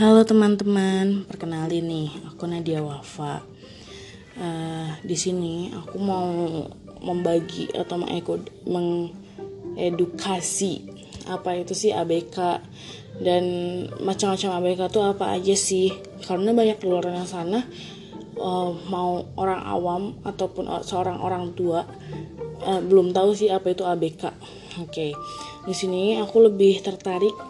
Halo teman-teman, perkenalin nih, aku Nadia Wafa. Uh, di sini aku mau membagi atau mengedukasi apa itu sih ABK dan macam-macam ABK itu apa aja sih? Karena banyak di luar sana uh, mau orang awam ataupun seorang orang tua uh, belum tahu sih apa itu ABK. Oke, okay. di sini aku lebih tertarik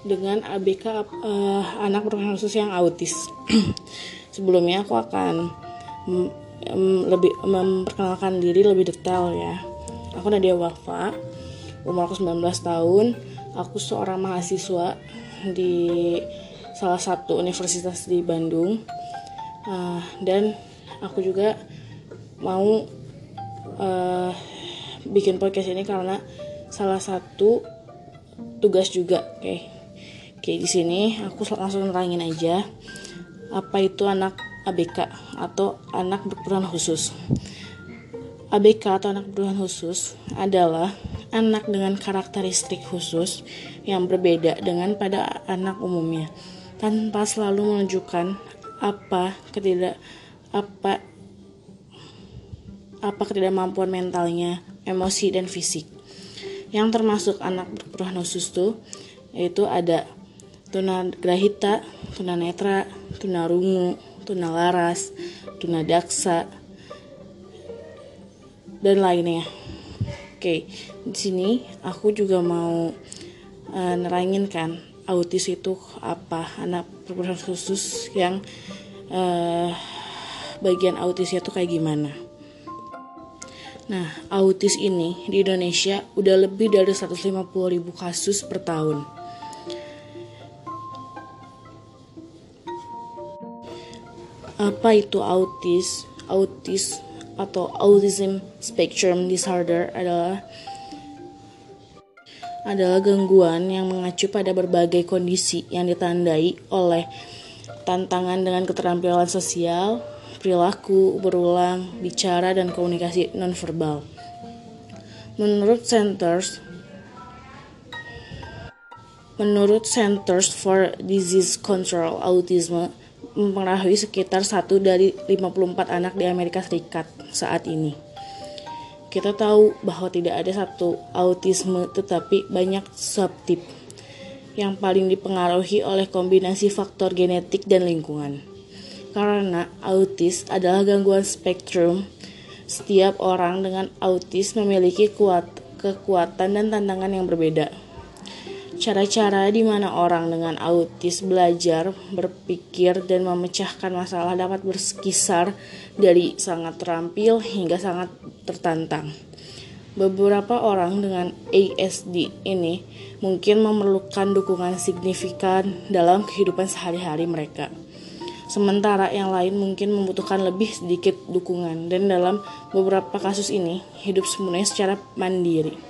dengan ABK uh, eh, anak berkebutuhan khusus yang autis. Sebelumnya aku akan lebih memperkenalkan diri lebih detail ya. Aku Nadia Wafa, umur aku 19 tahun. Aku seorang mahasiswa di salah satu universitas di Bandung. Uh, dan aku juga mau uh, bikin podcast ini karena salah satu tugas juga. Oke. Okay Oke, di sini aku langsung nerangin aja apa itu anak ABK atau anak berkebutuhan khusus. ABK atau anak berkebutuhan khusus adalah anak dengan karakteristik khusus yang berbeda dengan pada anak umumnya tanpa selalu menunjukkan apa ketidak apa apa ketidakmampuan mentalnya, emosi dan fisik. Yang termasuk anak berkebutuhan khusus tuh yaitu ada tuna grahita, tuna netra, tuna rungu, tuna laras, tuna daksa, dan lainnya. Oke, di sini aku juga mau uh, nerangin kan autis itu apa anak berkebutuhan khusus yang uh, bagian autisnya tuh kayak gimana. Nah, autis ini di Indonesia udah lebih dari 150 ribu kasus per tahun. Apa itu autis autis atau autism spectrum disorder adalah adalah gangguan yang mengacu pada berbagai kondisi yang ditandai oleh tantangan dengan keterampilan sosial, perilaku, berulang, bicara, dan komunikasi nonverbal. Menurut Centers Menurut Centers for Disease Control Autism mempengaruhi sekitar satu dari 54 anak di Amerika Serikat saat ini. Kita tahu bahwa tidak ada satu autisme tetapi banyak subtip yang paling dipengaruhi oleh kombinasi faktor genetik dan lingkungan. Karena autis adalah gangguan spektrum, setiap orang dengan autis memiliki kuat, kekuatan dan tantangan yang berbeda. Cara-cara di mana orang dengan autis belajar, berpikir, dan memecahkan masalah dapat berkisar dari sangat terampil hingga sangat tertantang. Beberapa orang dengan ASD ini mungkin memerlukan dukungan signifikan dalam kehidupan sehari-hari mereka. Sementara yang lain mungkin membutuhkan lebih sedikit dukungan dan dalam beberapa kasus ini hidup semuanya secara mandiri.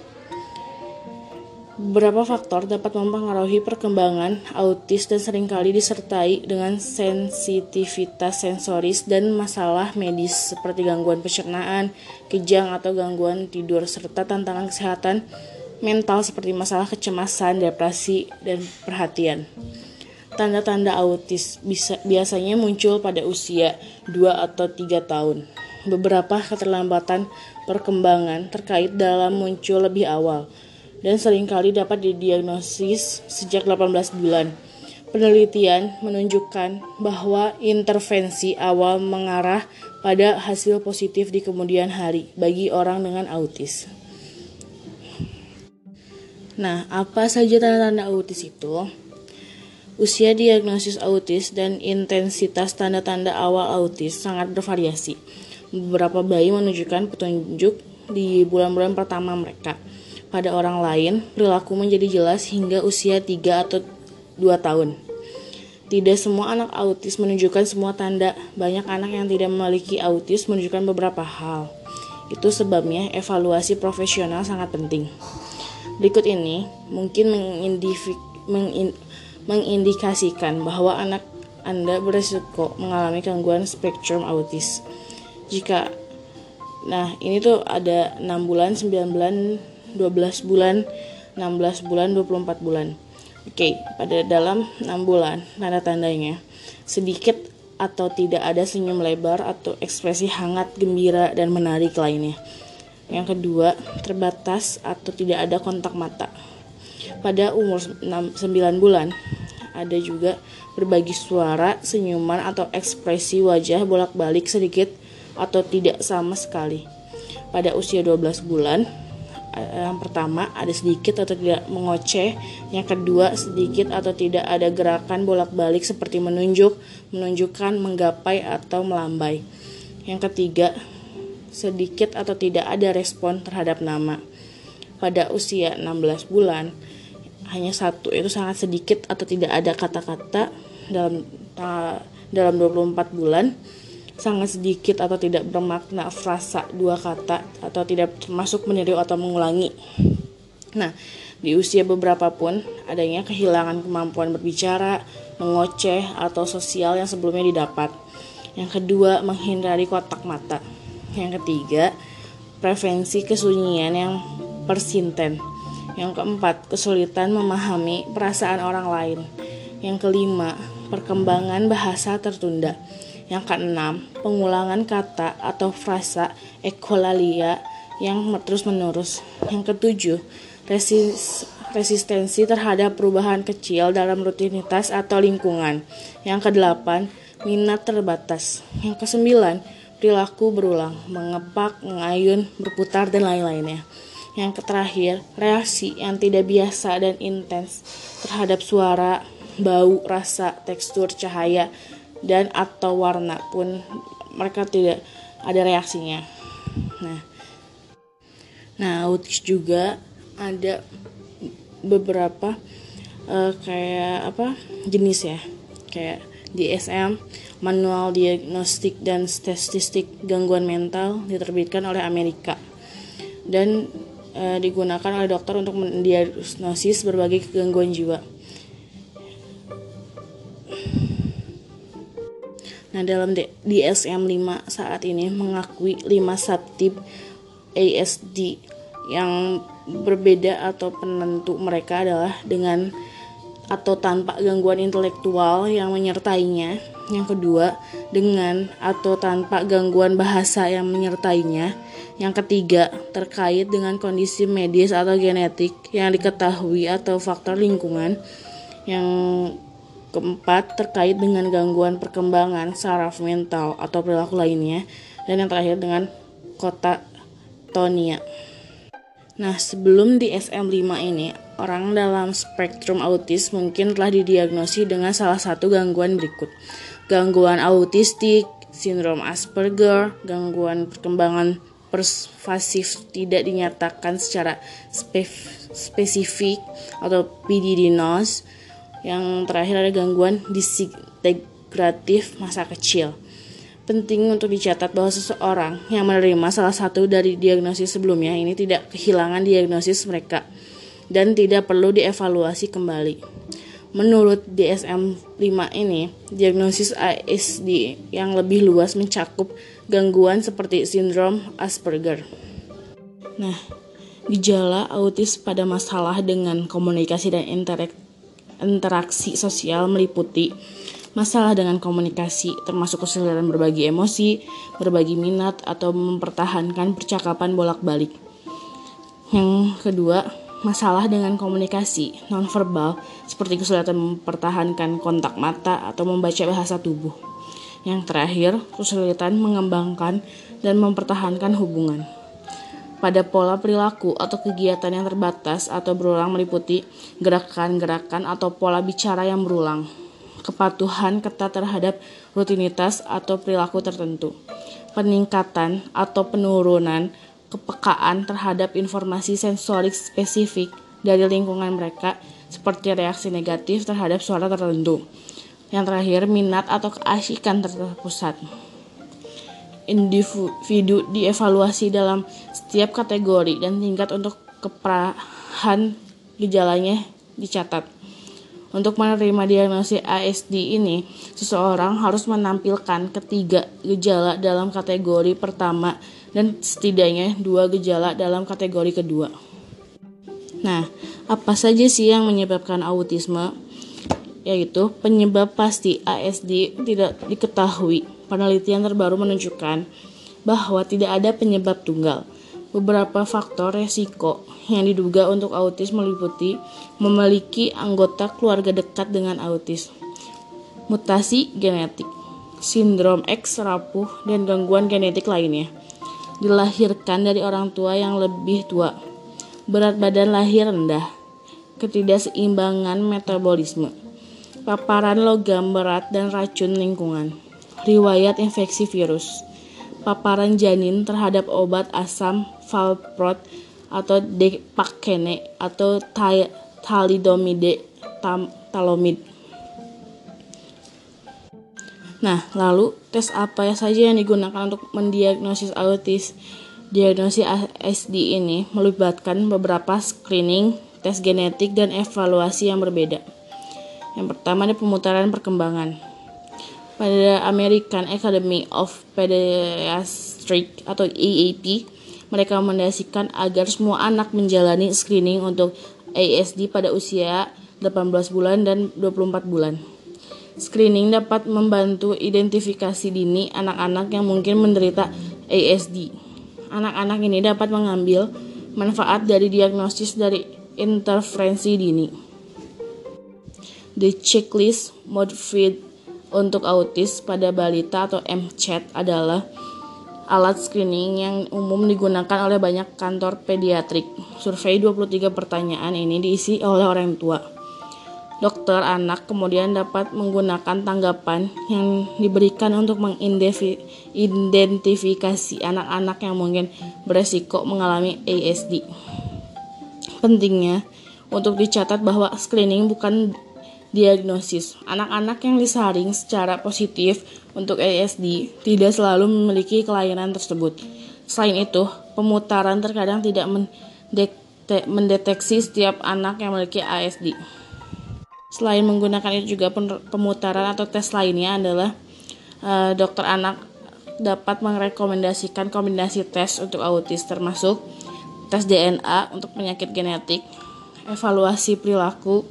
Beberapa faktor dapat mempengaruhi perkembangan autis dan sering kali disertai dengan sensitivitas sensoris dan masalah medis seperti gangguan pencernaan, kejang atau gangguan tidur serta tantangan kesehatan mental seperti masalah kecemasan, depresi, dan perhatian. Tanda-tanda autis bisa, biasanya muncul pada usia 2 atau 3 tahun. Beberapa keterlambatan perkembangan terkait dalam muncul lebih awal dan sering kali dapat didiagnosis sejak 18 bulan. Penelitian menunjukkan bahwa intervensi awal mengarah pada hasil positif di kemudian hari bagi orang dengan autis. Nah, apa saja tanda-tanda autis itu? Usia diagnosis autis dan intensitas tanda-tanda awal autis sangat bervariasi. Beberapa bayi menunjukkan petunjuk di bulan-bulan pertama mereka pada orang lain, perilaku menjadi jelas hingga usia 3 atau 2 tahun. Tidak semua anak autis menunjukkan semua tanda. Banyak anak yang tidak memiliki autis menunjukkan beberapa hal. Itu sebabnya evaluasi profesional sangat penting. Berikut ini mungkin mengindikasikan bahwa anak Anda berisiko mengalami gangguan spektrum autis. Jika Nah, ini tuh ada 6 bulan, 9 bulan, 12 bulan, 16 bulan, 24 bulan. Oke, pada dalam 6 bulan, tanda-tandanya sedikit atau tidak ada senyum lebar atau ekspresi hangat, gembira, dan menarik lainnya. Yang kedua, terbatas atau tidak ada kontak mata. Pada umur 6, 9 bulan, ada juga berbagi suara, senyuman, atau ekspresi wajah bolak-balik sedikit atau tidak sama sekali. Pada usia 12 bulan, yang pertama ada sedikit atau tidak mengoceh yang kedua sedikit atau tidak ada gerakan bolak-balik seperti menunjuk menunjukkan menggapai atau melambai. Yang ketiga sedikit atau tidak ada respon terhadap nama. Pada usia 16 bulan hanya satu itu sangat sedikit atau tidak ada kata-kata dalam dalam 24 bulan sangat sedikit atau tidak bermakna frasa dua kata atau tidak termasuk meniru atau mengulangi. Nah, di usia beberapa pun adanya kehilangan kemampuan berbicara, mengoceh, atau sosial yang sebelumnya didapat. Yang kedua, menghindari kotak mata. Yang ketiga, prevensi kesunyian yang persinten. Yang keempat, kesulitan memahami perasaan orang lain. Yang kelima, perkembangan bahasa tertunda. Yang keenam, pengulangan kata atau frasa ekolalia yang terus-menerus. Yang ketujuh, resis, resistensi terhadap perubahan kecil dalam rutinitas atau lingkungan. Yang kedelapan, minat terbatas. Yang kesembilan, perilaku berulang, mengepak, mengayun, berputar, dan lain-lainnya. Yang terakhir, reaksi yang tidak biasa dan intens terhadap suara, bau, rasa, tekstur, cahaya, dan atau warna pun mereka tidak ada reaksinya. Nah, nah autis juga ada beberapa uh, kayak apa jenis ya, kayak DSM, Manual Diagnostik dan Statistik Gangguan Mental diterbitkan oleh Amerika dan uh, digunakan oleh dokter untuk mendiagnosis berbagai gangguan jiwa. Nah, dalam DSM-5 saat ini mengakui 5 subtip ASD yang berbeda atau penentu mereka adalah dengan atau tanpa gangguan intelektual yang menyertainya. Yang kedua, dengan atau tanpa gangguan bahasa yang menyertainya. Yang ketiga, terkait dengan kondisi medis atau genetik yang diketahui atau faktor lingkungan. Yang Keempat, terkait dengan gangguan perkembangan saraf mental atau perilaku lainnya. Dan yang terakhir dengan kota tonia. Nah, sebelum di SM5 ini, orang dalam spektrum autis mungkin telah didiagnosi dengan salah satu gangguan berikut. Gangguan autistik, sindrom Asperger, gangguan perkembangan persuasif tidak dinyatakan secara spesifik atau PDD-NOS, yang terakhir ada gangguan disintegratif masa kecil. Penting untuk dicatat bahwa seseorang yang menerima salah satu dari diagnosis sebelumnya ini tidak kehilangan diagnosis mereka dan tidak perlu dievaluasi kembali. Menurut DSM-5 ini, diagnosis ASD yang lebih luas mencakup gangguan seperti sindrom Asperger. Nah, gejala autis pada masalah dengan komunikasi dan interaksi interaksi sosial meliputi masalah dengan komunikasi, termasuk kesulitan berbagi emosi, berbagi minat, atau mempertahankan percakapan bolak-balik. Yang kedua, masalah dengan komunikasi nonverbal, seperti kesulitan mempertahankan kontak mata atau membaca bahasa tubuh. Yang terakhir, kesulitan mengembangkan dan mempertahankan hubungan pada pola perilaku atau kegiatan yang terbatas atau berulang meliputi gerakan-gerakan atau pola bicara yang berulang, kepatuhan ketat terhadap rutinitas atau perilaku tertentu, peningkatan atau penurunan kepekaan terhadap informasi sensorik spesifik dari lingkungan mereka seperti reaksi negatif terhadap suara tertentu. Yang terakhir, minat atau keasikan terpusat individu dievaluasi dalam setiap kategori dan tingkat untuk keparahan gejalanya dicatat. Untuk menerima diagnosis ASD ini, seseorang harus menampilkan ketiga gejala dalam kategori pertama dan setidaknya dua gejala dalam kategori kedua. Nah, apa saja sih yang menyebabkan autisme? Yaitu penyebab pasti ASD tidak diketahui. Penelitian terbaru menunjukkan bahwa tidak ada penyebab tunggal. Beberapa faktor resiko yang diduga untuk autis meliputi memiliki anggota keluarga dekat dengan autis, mutasi genetik, sindrom X rapuh, dan gangguan genetik lainnya. Dilahirkan dari orang tua yang lebih tua, berat badan lahir rendah, ketidakseimbangan metabolisme, paparan logam berat dan racun lingkungan, riwayat infeksi virus, paparan janin terhadap obat asam valproat atau depakene atau thalidomide tam, talomid. Nah, lalu tes apa saja yang digunakan untuk mendiagnosis autis? Diagnosis ASD ini melibatkan beberapa screening, tes genetik, dan evaluasi yang berbeda. Yang pertama ada pemutaran perkembangan pada American Academy of Pediatrics atau EAP merekomendasikan agar semua anak menjalani screening untuk ASD pada usia 18 bulan dan 24 bulan. Screening dapat membantu identifikasi dini anak-anak yang mungkin menderita ASD. Anak-anak ini dapat mengambil manfaat dari diagnosis dari interferensi dini. The checklist modified untuk autis pada balita atau MCAT adalah alat screening yang umum digunakan oleh banyak kantor pediatrik. Survei 23 pertanyaan ini diisi oleh orang tua. Dokter anak kemudian dapat menggunakan tanggapan yang diberikan untuk mengidentifikasi anak-anak yang mungkin beresiko mengalami ASD. Pentingnya untuk dicatat bahwa screening bukan Diagnosis Anak-anak yang disaring secara positif untuk ASD tidak selalu memiliki kelainan tersebut. Selain itu, pemutaran terkadang tidak mendeteksi setiap anak yang memiliki ASD. Selain menggunakan itu juga pemutaran atau tes lainnya adalah uh, dokter anak dapat merekomendasikan kombinasi tes untuk autis termasuk tes DNA untuk penyakit genetik, evaluasi perilaku,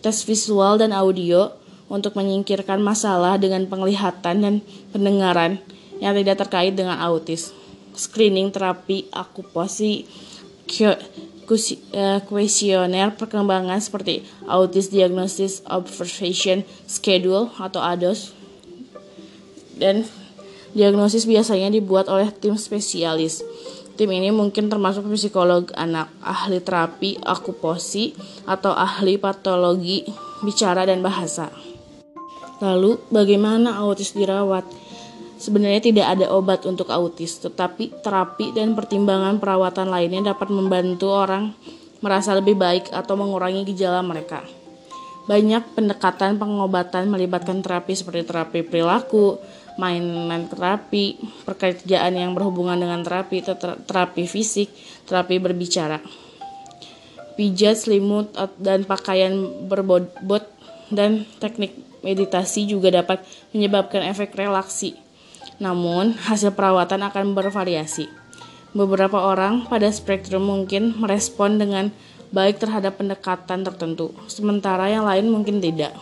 tes visual dan audio untuk menyingkirkan masalah dengan penglihatan dan pendengaran yang tidak terkait dengan autis. Screening terapi akupunktur kuesioner perkembangan seperti Autis Diagnosis Observation Schedule atau ADOS dan diagnosis biasanya dibuat oleh tim spesialis Tim ini mungkin termasuk psikolog anak, ahli terapi, akuposi, atau ahli patologi bicara dan bahasa. Lalu, bagaimana autis dirawat? Sebenarnya tidak ada obat untuk autis, tetapi terapi dan pertimbangan perawatan lainnya dapat membantu orang merasa lebih baik atau mengurangi gejala mereka. Banyak pendekatan pengobatan melibatkan terapi seperti terapi perilaku, mainan terapi, pekerjaan yang berhubungan dengan terapi, terapi fisik, terapi berbicara. Pijat, selimut, dan pakaian berbobot dan teknik meditasi juga dapat menyebabkan efek relaksi. Namun, hasil perawatan akan bervariasi. Beberapa orang pada spektrum mungkin merespon dengan baik terhadap pendekatan tertentu, sementara yang lain mungkin tidak.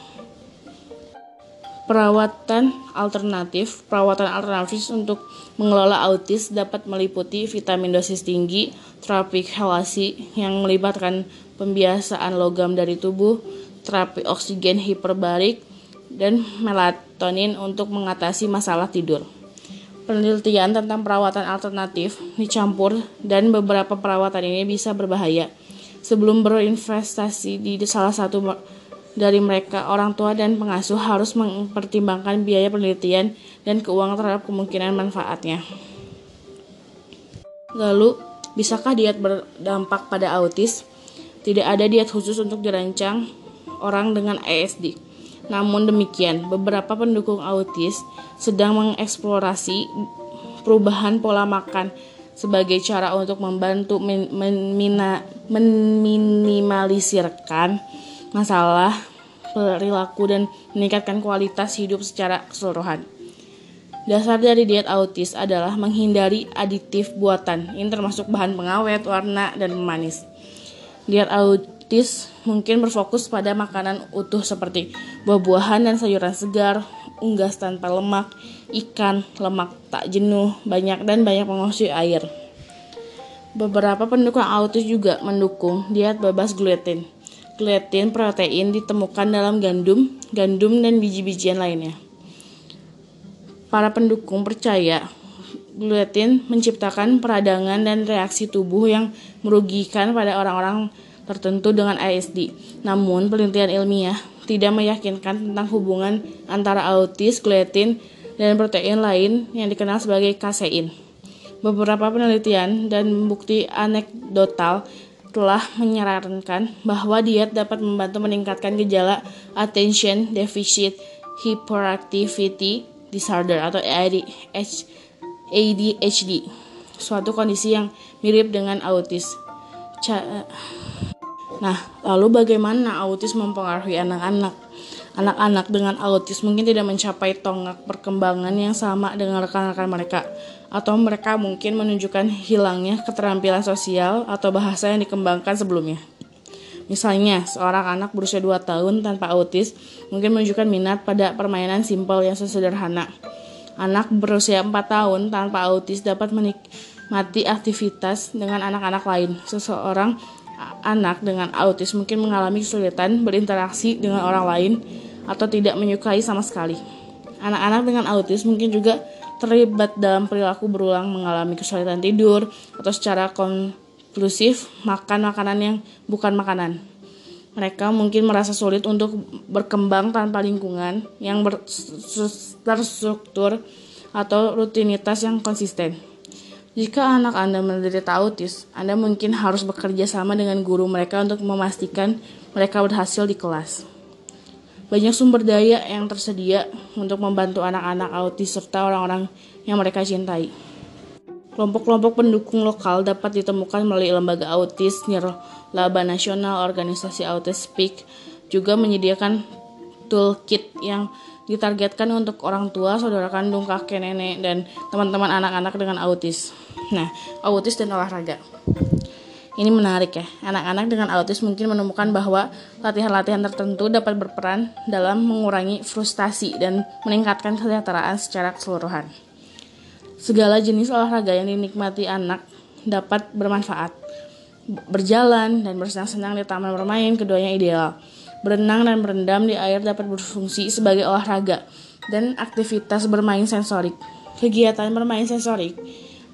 Perawatan alternatif Perawatan alternatif untuk mengelola autis dapat meliputi vitamin dosis tinggi, terapi helasi yang melibatkan pembiasaan logam dari tubuh, terapi oksigen hiperbarik, dan melatonin untuk mengatasi masalah tidur. Penelitian tentang perawatan alternatif dicampur dan beberapa perawatan ini bisa berbahaya. Sebelum berinvestasi di salah satu dari mereka, orang tua dan pengasuh harus mempertimbangkan biaya penelitian dan keuangan terhadap kemungkinan manfaatnya. Lalu, bisakah diet berdampak pada autis? Tidak ada diet khusus untuk dirancang orang dengan ASD. Namun demikian, beberapa pendukung autis sedang mengeksplorasi perubahan pola makan sebagai cara untuk membantu meminimalisirkan masalah perilaku dan meningkatkan kualitas hidup secara keseluruhan. Dasar dari diet autis adalah menghindari aditif buatan, ini termasuk bahan pengawet, warna, dan pemanis. Diet autis mungkin berfokus pada makanan utuh seperti buah-buahan dan sayuran segar, unggas tanpa lemak, ikan, lemak tak jenuh, banyak dan banyak mengonsumsi air. Beberapa pendukung autis juga mendukung diet bebas gluten. Gluten protein ditemukan dalam gandum, gandum dan biji-bijian lainnya. Para pendukung percaya gluten menciptakan peradangan dan reaksi tubuh yang merugikan pada orang-orang tertentu dengan ASD. Namun, penelitian ilmiah tidak meyakinkan tentang hubungan antara autis, gluten, dan protein lain yang dikenal sebagai kasein. Beberapa penelitian dan bukti anekdotal telah menyarankan bahwa diet dapat membantu meningkatkan gejala attention deficit hyperactivity disorder atau ADHD suatu kondisi yang mirip dengan autis. Nah, lalu bagaimana autis mempengaruhi anak-anak? Anak-anak dengan autis mungkin tidak mencapai tonggak perkembangan yang sama dengan rekan-rekan mereka, atau mereka mungkin menunjukkan hilangnya keterampilan sosial atau bahasa yang dikembangkan sebelumnya. Misalnya, seorang anak berusia 2 tahun tanpa autis mungkin menunjukkan minat pada permainan simpel yang sesederhana Anak berusia 4 tahun tanpa autis dapat menikmati aktivitas dengan anak-anak lain. Seseorang anak dengan autis mungkin mengalami kesulitan berinteraksi dengan orang lain atau tidak menyukai sama sekali. Anak-anak dengan autis mungkin juga terlibat dalam perilaku berulang mengalami kesulitan tidur atau secara konklusif makan makanan yang bukan makanan. Mereka mungkin merasa sulit untuk berkembang tanpa lingkungan yang terstruktur atau rutinitas yang konsisten. Jika anak Anda menderita autis, Anda mungkin harus bekerja sama dengan guru mereka untuk memastikan mereka berhasil di kelas. Banyak sumber daya yang tersedia untuk membantu anak-anak autis serta orang-orang yang mereka cintai. Kelompok-kelompok pendukung lokal dapat ditemukan melalui lembaga autis, Nirlaba Nasional, organisasi Autis Speak, juga menyediakan toolkit yang ditargetkan untuk orang tua, saudara kandung, kakek, nenek, dan teman-teman anak-anak dengan autis. Nah, autis dan olahraga. Ini menarik ya. Anak-anak dengan autis mungkin menemukan bahwa latihan-latihan tertentu dapat berperan dalam mengurangi frustasi dan meningkatkan kesejahteraan secara keseluruhan. Segala jenis olahraga yang dinikmati anak dapat bermanfaat. Berjalan dan bersenang-senang di taman bermain keduanya ideal Berenang dan berendam di air dapat berfungsi sebagai olahraga dan aktivitas bermain sensorik. Kegiatan bermain sensorik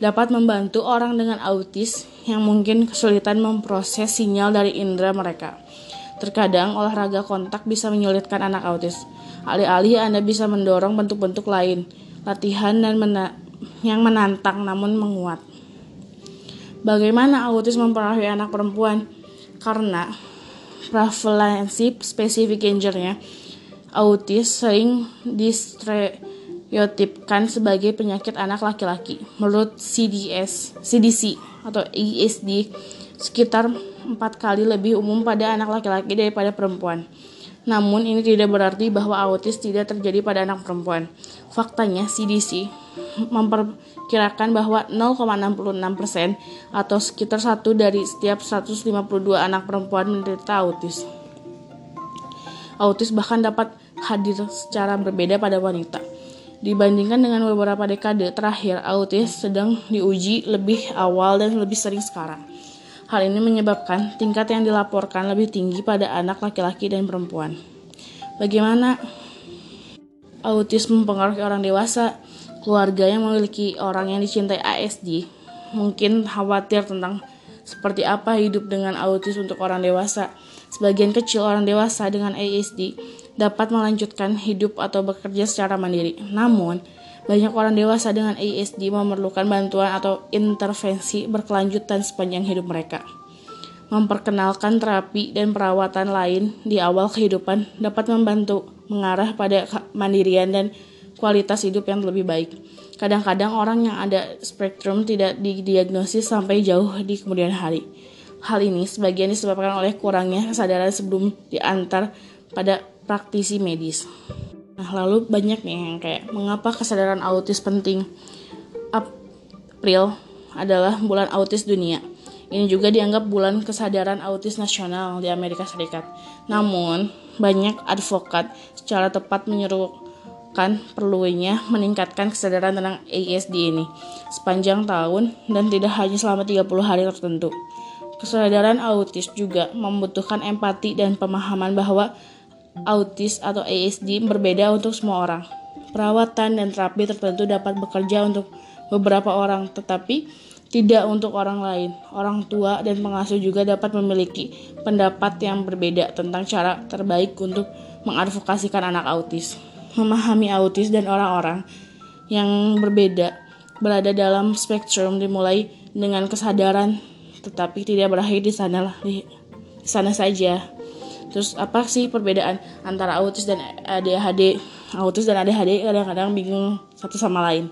dapat membantu orang dengan autis yang mungkin kesulitan memproses sinyal dari indera mereka. Terkadang olahraga kontak bisa menyulitkan anak autis. Alih-alih Anda bisa mendorong bentuk-bentuk lain, latihan dan mena yang menantang namun menguat. Bagaimana autis mempengaruhi anak perempuan? Karena prevalensi spesifik gingernya autis sering distereotipkan sebagai penyakit anak laki-laki. Menurut CDS, CDC atau ESD, sekitar empat kali lebih umum pada anak laki-laki daripada perempuan. Namun ini tidak berarti bahwa autis tidak terjadi pada anak perempuan. Faktanya CDC memperkirakan bahwa 0,66% atau sekitar satu dari setiap 152 anak perempuan menderita autis. Autis bahkan dapat hadir secara berbeda pada wanita. Dibandingkan dengan beberapa dekade terakhir, autis sedang diuji lebih awal dan lebih sering sekarang. Hal ini menyebabkan tingkat yang dilaporkan lebih tinggi pada anak laki-laki dan perempuan. Bagaimana autisme mempengaruhi orang dewasa? Keluarga yang memiliki orang yang dicintai ASD mungkin khawatir tentang seperti apa hidup dengan autis untuk orang dewasa. Sebagian kecil orang dewasa dengan ASD dapat melanjutkan hidup atau bekerja secara mandiri. Namun, banyak orang dewasa dengan ASD memerlukan bantuan atau intervensi berkelanjutan sepanjang hidup mereka. Memperkenalkan terapi dan perawatan lain di awal kehidupan dapat membantu mengarah pada mandirian dan kualitas hidup yang lebih baik. Kadang-kadang orang yang ada spektrum tidak didiagnosis sampai jauh di kemudian hari. Hal ini sebagian disebabkan oleh kurangnya kesadaran sebelum diantar pada praktisi medis. Nah, lalu banyak nih yang kayak mengapa kesadaran autis penting. April adalah bulan autis dunia. Ini juga dianggap bulan kesadaran autis nasional di Amerika Serikat. Namun, banyak advokat secara tepat menyerukan perlunya meningkatkan kesadaran tentang ASD ini sepanjang tahun dan tidak hanya selama 30 hari tertentu. Kesadaran autis juga membutuhkan empati dan pemahaman bahwa autis atau ASD berbeda untuk semua orang. Perawatan dan terapi tertentu dapat bekerja untuk beberapa orang, tetapi tidak untuk orang lain. Orang tua dan pengasuh juga dapat memiliki pendapat yang berbeda tentang cara terbaik untuk mengadvokasikan anak autis. Memahami autis dan orang-orang yang berbeda berada dalam spektrum dimulai dengan kesadaran tetapi tidak berakhir di sana di sana saja. Terus apa sih perbedaan antara autis dan ADHD? Autis dan ADHD kadang-kadang bingung satu sama lain.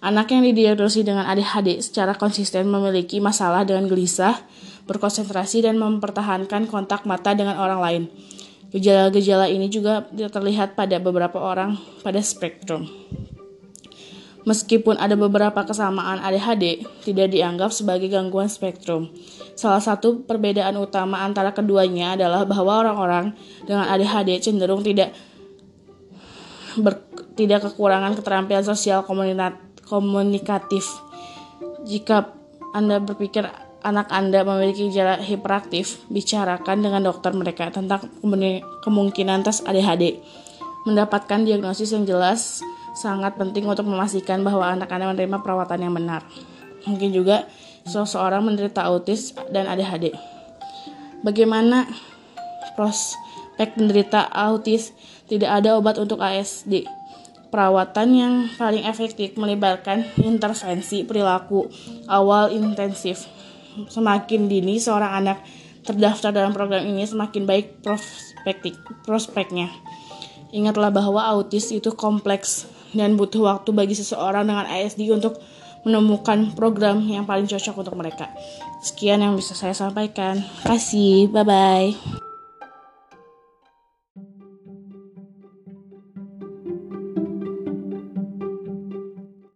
Anak yang didiagnosis dengan ADHD secara konsisten memiliki masalah dengan gelisah, berkonsentrasi, dan mempertahankan kontak mata dengan orang lain. Gejala-gejala ini juga terlihat pada beberapa orang pada spektrum. Meskipun ada beberapa kesamaan ADHD, tidak dianggap sebagai gangguan spektrum. Salah satu perbedaan utama antara keduanya adalah bahwa orang-orang dengan ADHD cenderung tidak ber, tidak kekurangan keterampilan sosial komunikatif. Jika Anda berpikir anak Anda memiliki gejala hiperaktif, bicarakan dengan dokter mereka tentang kemungkinan tes ADHD. Mendapatkan diagnosis yang jelas sangat penting untuk memastikan bahwa anak Anda menerima perawatan yang benar. Mungkin juga seseorang menderita autis dan ADHD. Bagaimana prospek menderita autis? Tidak ada obat untuk ASD Perawatan yang paling efektif melibatkan intervensi perilaku awal intensif. Semakin dini seorang anak terdaftar dalam program ini, semakin baik prospeknya. Ingatlah bahwa autis itu kompleks dan butuh waktu bagi seseorang dengan ASD untuk menemukan program yang paling cocok untuk mereka. Sekian yang bisa saya sampaikan. Terima kasih. Bye-bye.